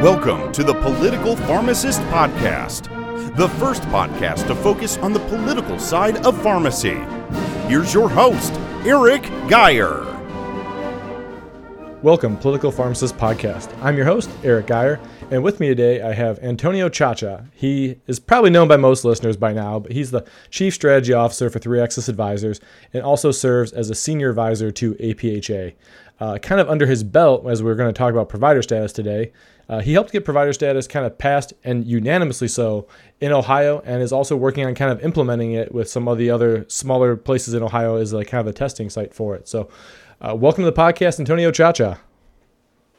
Welcome to the Political Pharmacist Podcast, the first podcast to focus on the political side of pharmacy. Here's your host, Eric Geyer. Welcome, Political Pharmacist Podcast. I'm your host, Eric Geyer, and with me today I have Antonio Ciaccia. He is probably known by most listeners by now, but he's the Chief Strategy Officer for Three Axis Advisors and also serves as a Senior Advisor to APHA. Uh, kind of under his belt, as we're going to talk about provider status today, uh, he helped get provider status kind of passed and unanimously so in Ohio, and is also working on kind of implementing it with some of the other smaller places in Ohio as like kind of a testing site for it. So, uh, welcome to the podcast, Antonio Ciaccia.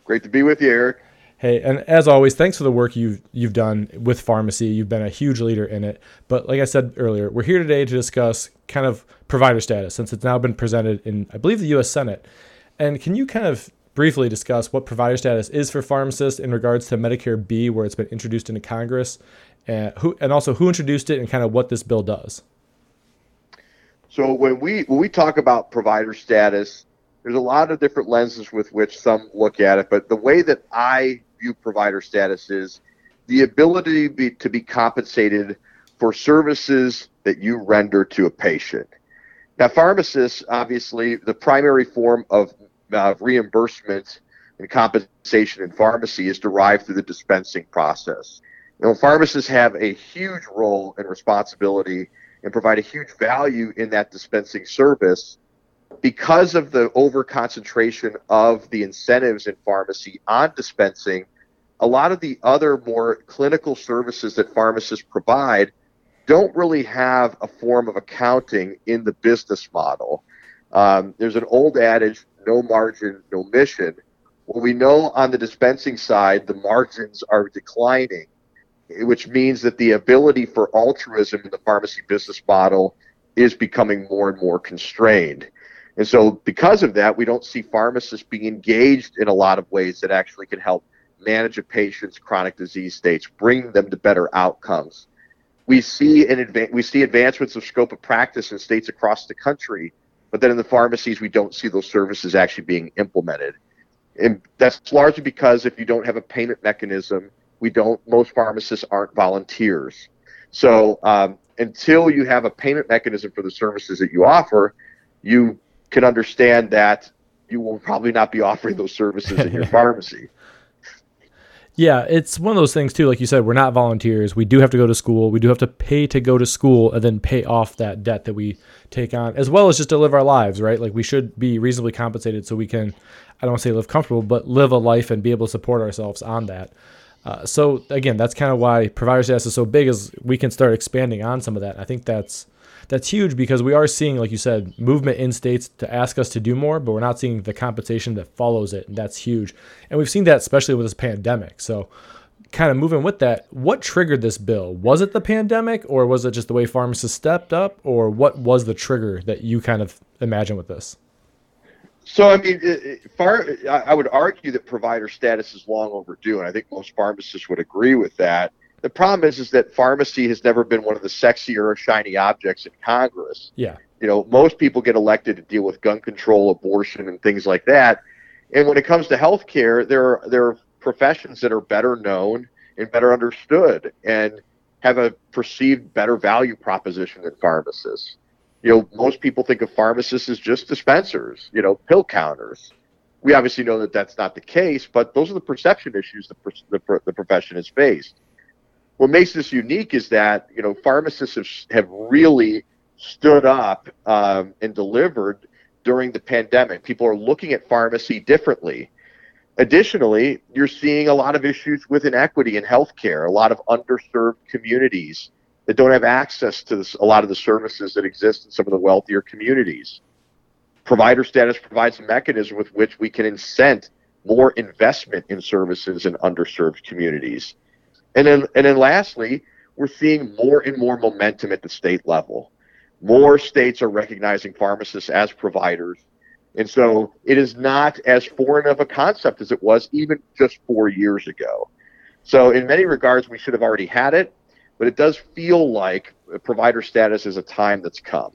Great to be with you, Eric. Hey, and as always, thanks for the work you've you've done with pharmacy. You've been a huge leader in it. But like I said earlier, we're here today to discuss kind of provider status since it's now been presented in, I believe, the U.S. Senate. And can you kind of briefly discuss what provider status is for pharmacists in regards to Medicare B, where it's been introduced into Congress, and who, and also who introduced it, and kind of what this bill does? So when we when we talk about provider status, there's a lot of different lenses with which some look at it, but the way that I view provider status is the ability to be, to be compensated for services that you render to a patient. Now, pharmacists, obviously, the primary form of uh, reimbursement and compensation in pharmacy is derived through the dispensing process. You know, pharmacists have a huge role and responsibility and provide a huge value in that dispensing service because of the over concentration of the incentives in pharmacy on dispensing, a lot of the other more clinical services that pharmacists provide don't really have a form of accounting in the business model. Um, there's an old adage no margin, no mission. Well, we know on the dispensing side, the margins are declining, which means that the ability for altruism in the pharmacy business model is becoming more and more constrained. And so, because of that, we don't see pharmacists being engaged in a lot of ways that actually can help manage a patient's chronic disease states, bring them to better outcomes. We see an adva- we see advancements of scope of practice in states across the country, but then in the pharmacies, we don't see those services actually being implemented. And that's largely because if you don't have a payment mechanism, we don't. Most pharmacists aren't volunteers. So um, until you have a payment mechanism for the services that you offer, you can understand that you will probably not be offering those services in your pharmacy. Yeah, it's one of those things too. Like you said, we're not volunteers. We do have to go to school. We do have to pay to go to school and then pay off that debt that we take on, as well as just to live our lives, right? Like we should be reasonably compensated so we can, I don't say live comfortable, but live a life and be able to support ourselves on that. Uh, so again, that's kind of why provider status is so big, is we can start expanding on some of that. I think that's that's huge because we are seeing, like you said, movement in states to ask us to do more, but we're not seeing the compensation that follows it. And that's huge. And we've seen that especially with this pandemic. So, kind of moving with that, what triggered this bill? Was it the pandemic or was it just the way pharmacists stepped up? Or what was the trigger that you kind of imagine with this? So, I mean, far, I would argue that provider status is long overdue, and I think most pharmacists would agree with that. The problem is, is that pharmacy has never been one of the sexier or shiny objects in Congress. Yeah. You know, most people get elected to deal with gun control, abortion, and things like that. And when it comes to healthcare, there are there are professions that are better known and better understood and have a perceived better value proposition than pharmacists. You know, most people think of pharmacists as just dispensers, you know, pill counters. We obviously know that that's not the case, but those are the perception issues the, the, the profession has faced what makes this unique is that you know pharmacists have, have really stood up um, and delivered during the pandemic. People are looking at pharmacy differently. Additionally, you're seeing a lot of issues with inequity in healthcare, a lot of underserved communities that don't have access to this, a lot of the services that exist in some of the wealthier communities. Provider status provides a mechanism with which we can incent more investment in services in underserved communities. And then, and then lastly, we're seeing more and more momentum at the state level. More states are recognizing pharmacists as providers. And so it is not as foreign of a concept as it was even just four years ago. So, in many regards, we should have already had it, but it does feel like provider status is a time that's come.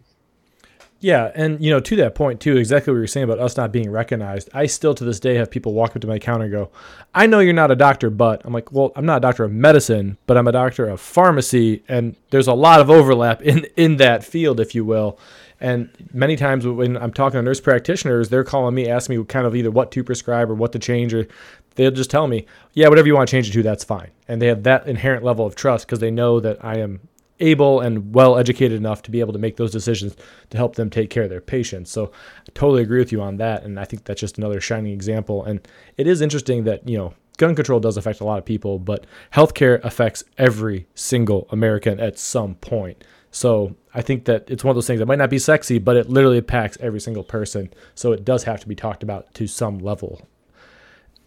Yeah, and you know, to that point too, exactly what you're saying about us not being recognized. I still to this day have people walk up to my counter and go, "I know you're not a doctor, but I'm like, well, I'm not a doctor of medicine, but I'm a doctor of pharmacy, and there's a lot of overlap in in that field, if you will." And many times when I'm talking to nurse practitioners, they're calling me, asking me kind of either what to prescribe or what to change, or they'll just tell me, yeah, whatever you want to change it to, that's fine. And they have that inherent level of trust because they know that I am able and well educated enough to be able to make those decisions to help them take care of their patients. So I totally agree with you on that. And I think that's just another shining example. And it is interesting that, you know, gun control does affect a lot of people, but healthcare affects every single American at some point. So I think that it's one of those things that might not be sexy, but it literally impacts every single person. So it does have to be talked about to some level.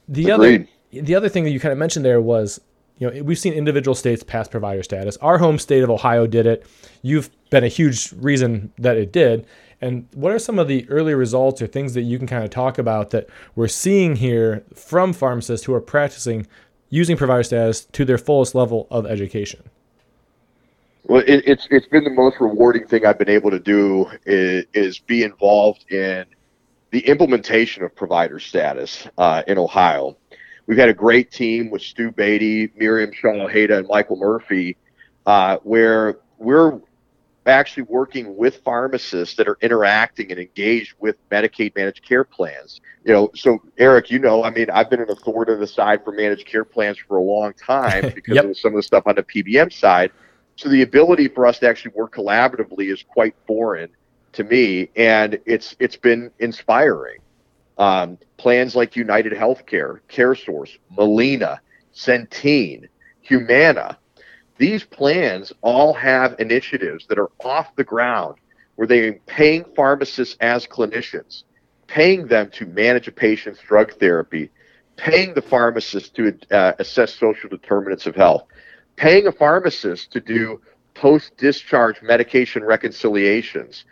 The Agreed. other the other thing that you kind of mentioned there was you know, we've seen individual states pass provider status. Our home state of Ohio did it. You've been a huge reason that it did. And what are some of the early results or things that you can kind of talk about that we're seeing here from pharmacists who are practicing using provider status to their fullest level of education? Well, it, it's it's been the most rewarding thing I've been able to do is, is be involved in the implementation of provider status uh, in Ohio. We've had a great team with Stu Beatty, Miriam Shaw-Heda, and Michael Murphy, uh, where we're actually working with pharmacists that are interacting and engaged with Medicaid managed care plans. You know, so Eric, you know, I mean, I've been an authoritative side for managed care plans for a long time because yep. of some of the stuff on the PBM side. So the ability for us to actually work collaboratively is quite foreign to me, and it's it's been inspiring. Um, plans like United Healthcare, CareSource, Molina, Centene, Humana, these plans all have initiatives that are off the ground where they're paying pharmacists as clinicians, paying them to manage a patient's drug therapy, paying the pharmacist to uh, assess social determinants of health, paying a pharmacist to do post discharge medication reconciliations.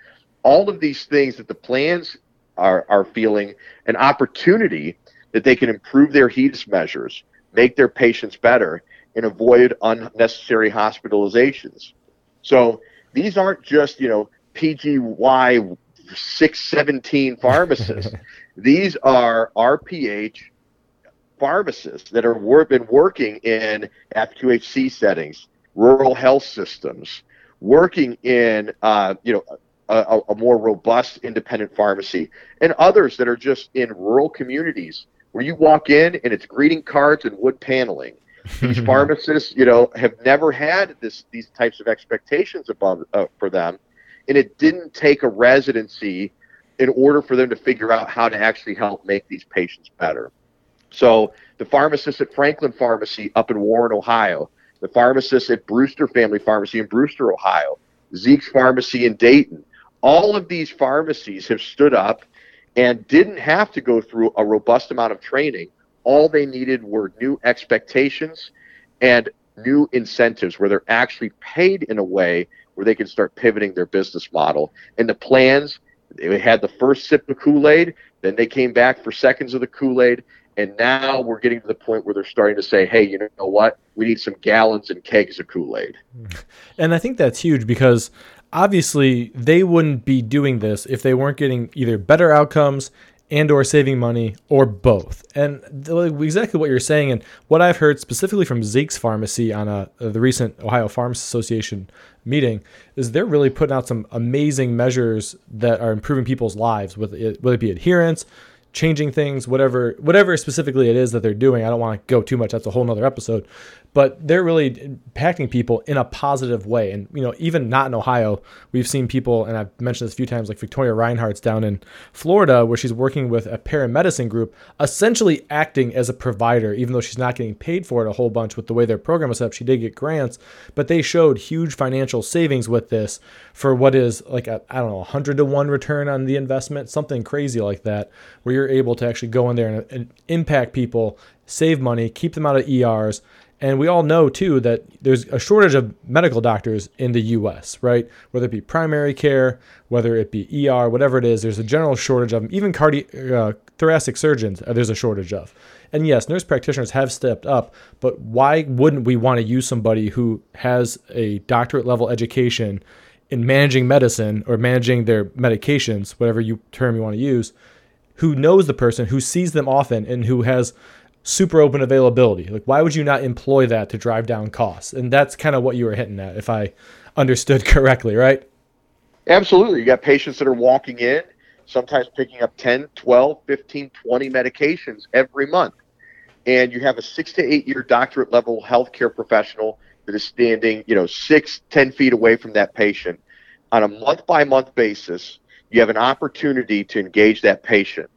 All of these things that the plans are, are feeling an opportunity that they can improve their HEDIS measures, make their patients better, and avoid unnecessary hospitalizations. So these aren't just, you know, PGY 617 pharmacists. these are RPH pharmacists that are been working in FQHC settings, rural health systems, working in uh, you know a, a, more robust independent pharmacy, and others that are just in rural communities where you walk in and it's greeting cards and wood paneling. These pharmacists, you know, have never had this these types of expectations above uh, for them, and it didn't take a residency in order for them to figure out how to actually help make these patients better. So the pharmacists at Franklin Pharmacy up in Warren, Ohio, the pharmacists at Brewster Family Pharmacy in Brewster, Ohio, Zeke's Pharmacy in Dayton, all of these pharmacies have stood up and didn't have to go through a robust amount of training. All they needed were new expectations and new incentives where they're actually paid in a way where they can start pivoting their business model. And the plans, they had the first sip of Kool Aid, then they came back for seconds of the Kool Aid, and now we're getting to the point where they're starting to say, hey, you know what? We need some gallons and kegs of Kool Aid. And I think that's huge because obviously they wouldn't be doing this if they weren't getting either better outcomes and or saving money or both and exactly what you're saying and what i've heard specifically from zeke's pharmacy on a, the recent ohio pharmacists association meeting is they're really putting out some amazing measures that are improving people's lives with it, whether it be adherence changing things, whatever whatever specifically it is that they're doing. I don't want to go too much. That's a whole nother episode. But they're really impacting people in a positive way. And you know, even not in Ohio, we've seen people, and I've mentioned this a few times, like Victoria Reinhardt's down in Florida, where she's working with a paramedicine group, essentially acting as a provider, even though she's not getting paid for it a whole bunch with the way their program was set up. She did get grants, but they showed huge financial savings with this for what is like a I don't know, hundred to one return on the investment, something crazy like that, where you're able to actually go in there and, and impact people, save money, keep them out of ERs. And we all know too that there's a shortage of medical doctors in the US, right? Whether it be primary care, whether it be ER, whatever it is, there's a general shortage of them. Even cardi- uh, thoracic surgeons, uh, there's a shortage of. And yes, nurse practitioners have stepped up, but why wouldn't we want to use somebody who has a doctorate level education in managing medicine or managing their medications, whatever you term you want to use, who knows the person, who sees them often, and who has super open availability. Like, why would you not employ that to drive down costs? And that's kind of what you were hitting at, if I understood correctly, right? Absolutely. You got patients that are walking in, sometimes picking up 10, 12, 15, 20 medications every month. And you have a six to eight year doctorate level healthcare professional that is standing, you know, six, ten feet away from that patient on a month by month basis. You have an opportunity to engage that patient.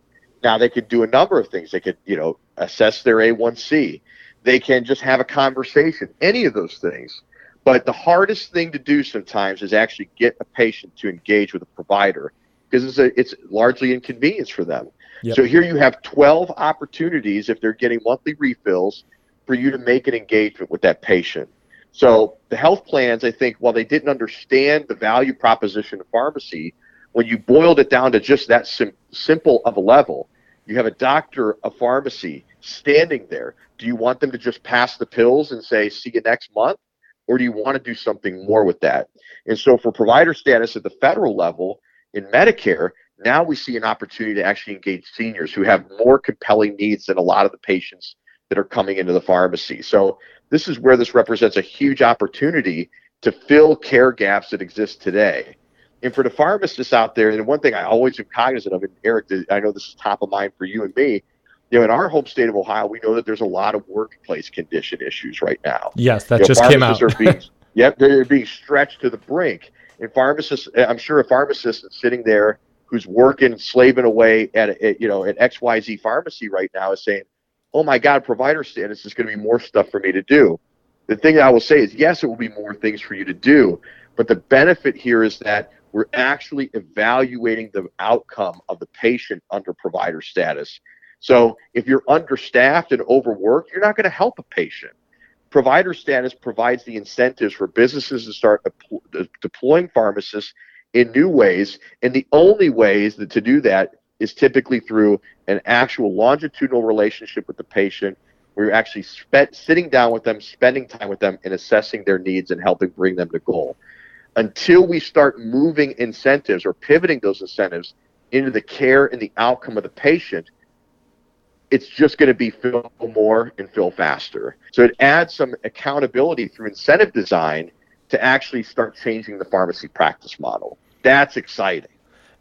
Now they could do a number of things. They could, you know, assess their A1C. They can just have a conversation, any of those things. But the hardest thing to do sometimes is actually get a patient to engage with a provider because it's, a, it's largely inconvenience for them. Yep. So here you have 12 opportunities if they're getting monthly refills for you to make an engagement with that patient. So the health plans, I think, while they didn't understand the value proposition of pharmacy, when you boiled it down to just that sim- simple of a level, you have a doctor, a pharmacy standing there. Do you want them to just pass the pills and say, see you next month? Or do you want to do something more with that? And so for provider status at the federal level in Medicare, now we see an opportunity to actually engage seniors who have more compelling needs than a lot of the patients that are coming into the pharmacy. So this is where this represents a huge opportunity to fill care gaps that exist today. And for the pharmacists out there, and one thing I always am cognizant of, and Eric, I know this is top of mind for you and me, you know, in our home state of Ohio, we know that there's a lot of workplace condition issues right now. Yes, that you know, just came out. are being, yep, they're being stretched to the brink. And pharmacists, eh, I'm sure a pharmacist is sitting there who's working, slaving away at, at you know, an XYZ pharmacy right now is saying, oh my God, provider status is going to be more stuff for me to do. The thing I will say is, yes, it will be more things for you to do, but the benefit here is that we're actually evaluating the outcome of the patient under provider status. So if you're understaffed and overworked, you're not going to help a patient. Provider status provides the incentives for businesses to start deploying pharmacists in new ways, and the only ways that to do that is typically through an actual longitudinal relationship with the patient where you're actually sitting down with them, spending time with them, and assessing their needs and helping bring them to goal. Until we start moving incentives or pivoting those incentives into the care and the outcome of the patient, it's just going to be fill more and fill faster. So it adds some accountability through incentive design to actually start changing the pharmacy practice model. That's exciting.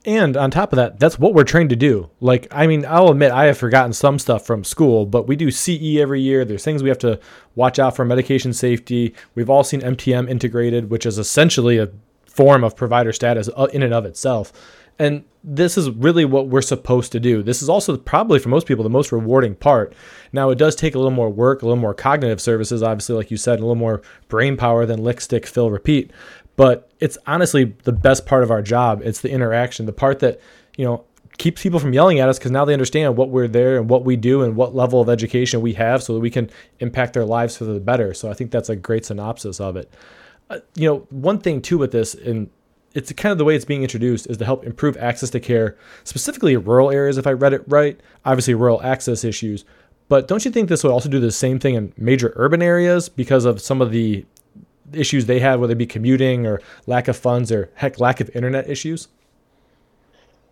And on top of that, that's what we're trained to do. Like, I mean, I'll admit I have forgotten some stuff from school, but we do CE every year. There's things we have to watch out for medication safety. We've all seen MTM integrated, which is essentially a form of provider status uh, in and of itself. And this is really what we're supposed to do. This is also probably for most people the most rewarding part. Now, it does take a little more work, a little more cognitive services, obviously, like you said, a little more brain power than lick, stick, fill, repeat but it's honestly the best part of our job. It's the interaction, the part that, you know, keeps people from yelling at us because now they understand what we're there and what we do and what level of education we have so that we can impact their lives for the better. So I think that's a great synopsis of it. Uh, you know, one thing too with this, and it's kind of the way it's being introduced, is to help improve access to care, specifically rural areas, if I read it right. Obviously, rural access issues. But don't you think this would also do the same thing in major urban areas because of some of the issues they have, whether it be commuting or lack of funds or heck, lack of internet issues?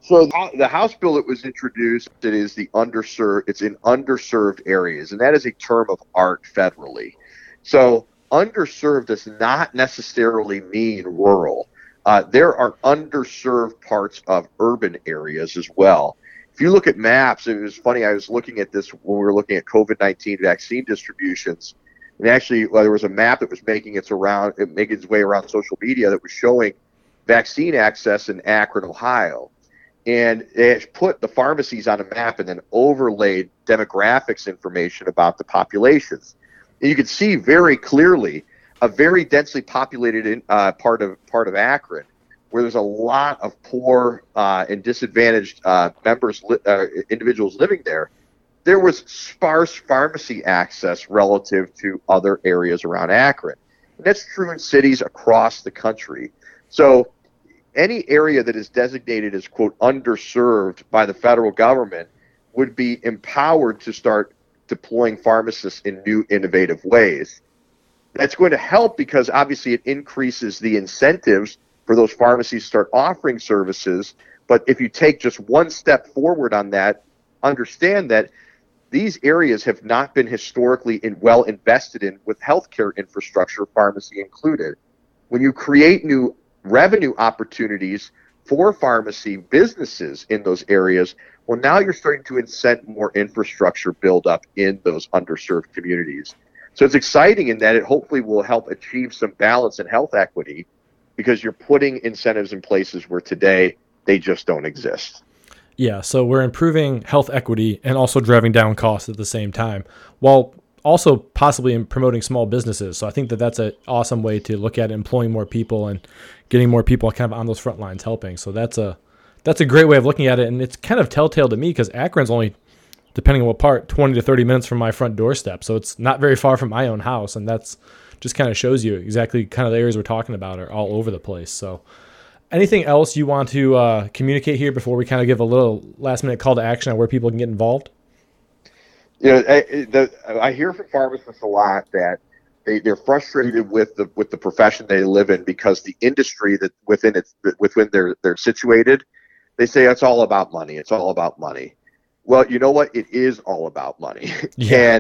So the House bill that was introduced, it is the underserved. It's in underserved areas, and that is a term of art federally. So underserved does not necessarily mean rural. Uh, there are underserved parts of urban areas as well. If you look at maps, it was funny. I was looking at this when we were looking at COVID nineteen vaccine distributions and actually, well, there was a map that was making its around, making its way around social media that was showing vaccine access in Akron, Ohio. And it put the pharmacies on a map and then overlaid demographics information about the populations. And you could see very clearly a very densely populated uh, part of part of Akron, where there's a lot of poor uh, and disadvantaged uh, members, li- uh, individuals living there there was sparse pharmacy access relative to other areas around Akron. And that's true in cities across the country. So any area that is designated as quote underserved by the federal government would be empowered to start deploying pharmacists in new innovative ways. That's going to help because obviously it increases the incentives for those pharmacies to start offering services. But if you take just one step forward on that, understand that these areas have not been historically well invested in with healthcare infrastructure, pharmacy included. When you create new revenue opportunities for pharmacy businesses in those areas, well, now you're starting to incent more infrastructure build up in those underserved communities. So it's exciting in that it hopefully will help achieve some balance and health equity because you're putting incentives in places where today they just don't exist. Yeah, so we're improving health equity and also driving down costs at the same time while also possibly promoting small businesses. So I think that that's an awesome way to look at employing more people and getting more people kind of on those front lines helping. So that's a that's a great way of looking at it, and it's kind of telltale to me because Akron's only, depending on what part, 20 to 30 minutes from my front doorstep. So it's not very far from my own house, and that's just kind of shows you exactly kind of the areas we're talking about are all over the place. So anything else you want to uh, communicate here before we kind of give a little last minute call to action on where people can get involved? You know, I, the, I hear from pharmacists a lot that they, they're frustrated with the with the profession they live in because the industry that within it within they're they're situated, they say it's all about money. It's all about money. Well, you know what? It is all about money. Yeah.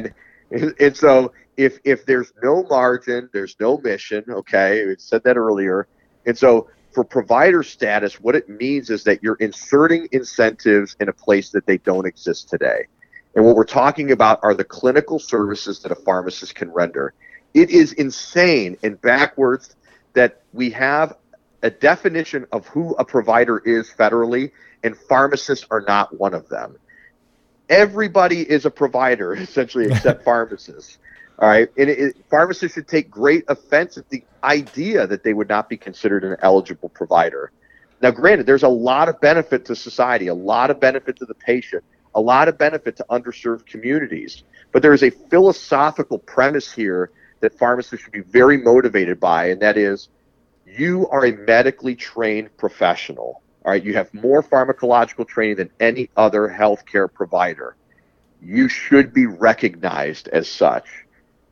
and and so if if there's no margin, there's no mission. Okay, we said that earlier. And so for provider status, what it means is that you're inserting incentives in a place that they don't exist today. And what we're talking about are the clinical services that a pharmacist can render. It is insane and backwards that we have a definition of who a provider is federally, and pharmacists are not one of them. Everybody is a provider, essentially, except pharmacists. All right, and it, it, pharmacists should take great offense at the idea that they would not be considered an eligible provider. Now, granted, there's a lot of benefit to society, a lot of benefit to the patient, a lot of benefit to underserved communities, but there is a philosophical premise here that pharmacists should be very motivated by, and that is you are a medically trained professional. All right, you have more pharmacological training than any other healthcare provider. You should be recognized as such.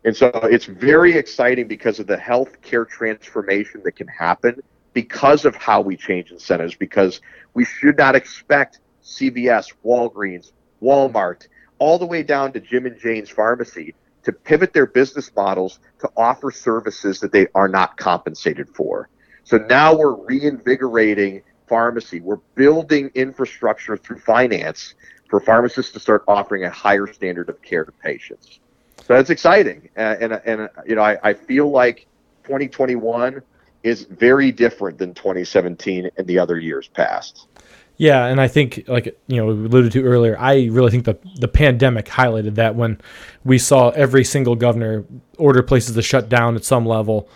And so it's very exciting because of the healthcare transformation that can happen because of how we change incentives, because we should not expect CVS, Walgreens, Walmart, all the way down to Jim and Jane's pharmacy to pivot their business models to offer services that they are not compensated for. So now we're reinvigorating pharmacy. We're building infrastructure through finance for pharmacists to start offering a higher standard of care to patients. So that's exciting, uh, and and you know I, I feel like 2021 is very different than 2017 and the other years past. Yeah, and I think like you know we alluded to earlier, I really think the the pandemic highlighted that when we saw every single governor order places to shut down at some level,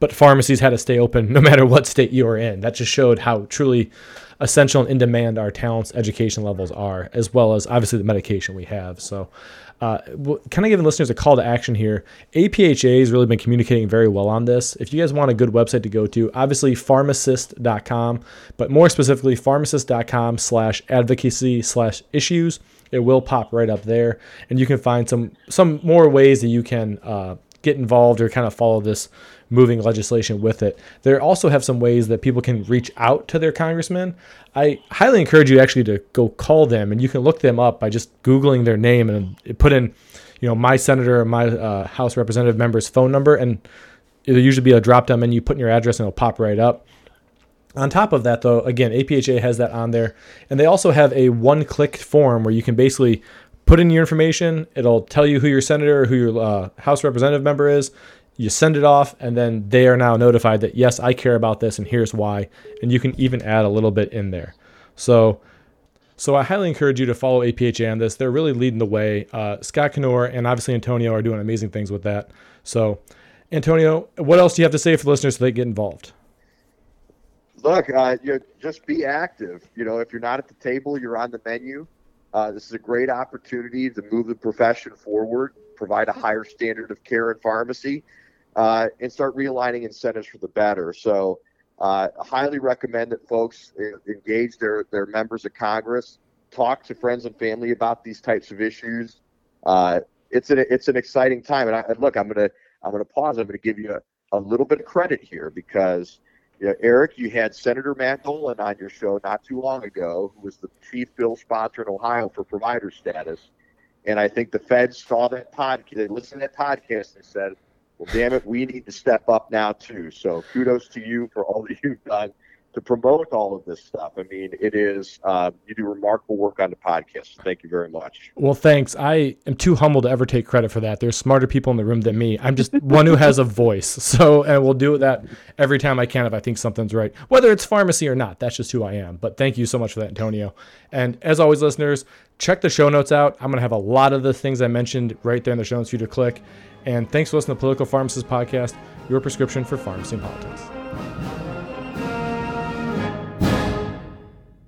but pharmacies had to stay open no matter what state you were in. That just showed how truly essential and in demand our talents, education levels are, as well as obviously the medication we have. So uh, kind of giving listeners a call to action here. APHA has really been communicating very well on this. If you guys want a good website to go to, obviously pharmacist.com, but more specifically pharmacist.com slash advocacy slash issues. It will pop right up there, and you can find some some more ways that you can uh, get involved or kind of follow this moving legislation with it. They also have some ways that people can reach out to their congressman. I highly encourage you actually to go call them, and you can look them up by just googling their name and put in, you know, my senator or my uh, House representative member's phone number, and it'll usually be a drop down menu. Put in your address, and it'll pop right up. On top of that, though, again, APHA has that on there, and they also have a one-click form where you can basically put in your information. It'll tell you who your senator or who your uh, House representative member is you send it off and then they are now notified that yes i care about this and here's why. And you can even add a little bit in there. So so i highly encourage you to follow apha on this. They're really leading the way. Uh, scott Knoer and obviously antonio are doing amazing things with that. So antonio what else do you have to say for the listeners so they get involved? Look uh, you just be active. You know if you're not at the table you're on the menu. Uh, this is a great opportunity to move the profession forward provide a higher standard of care in pharmacy uh, and start realigning incentives for the better. So, uh, highly recommend that folks engage their, their members of Congress, talk to friends and family about these types of issues. Uh, it's an it's an exciting time, and, I, look, I'm gonna I'm gonna pause. I'm gonna give you a, a little bit of credit here because Yeah, Eric, you had Senator Matt Dolan on your show not too long ago, who was the chief bill sponsor in Ohio for provider status. And I think the feds saw that podcast, they listened to that podcast and said, well, damn it, we need to step up now, too. So kudos to you for all that you've done to promote all of this stuff. I mean, it is, um, you do remarkable work on the podcast. Thank you very much. Well, thanks. I am too humble to ever take credit for that. There's smarter people in the room than me. I'm just one who has a voice. So, and we'll do that every time I can if I think something's right, whether it's pharmacy or not. That's just who I am. But thank you so much for that, Antonio. And as always, listeners, check the show notes out. I'm going to have a lot of the things I mentioned right there in the show notes for you to click. And thanks for listening to Political Pharmacist Podcast, your prescription for pharmacy and politics.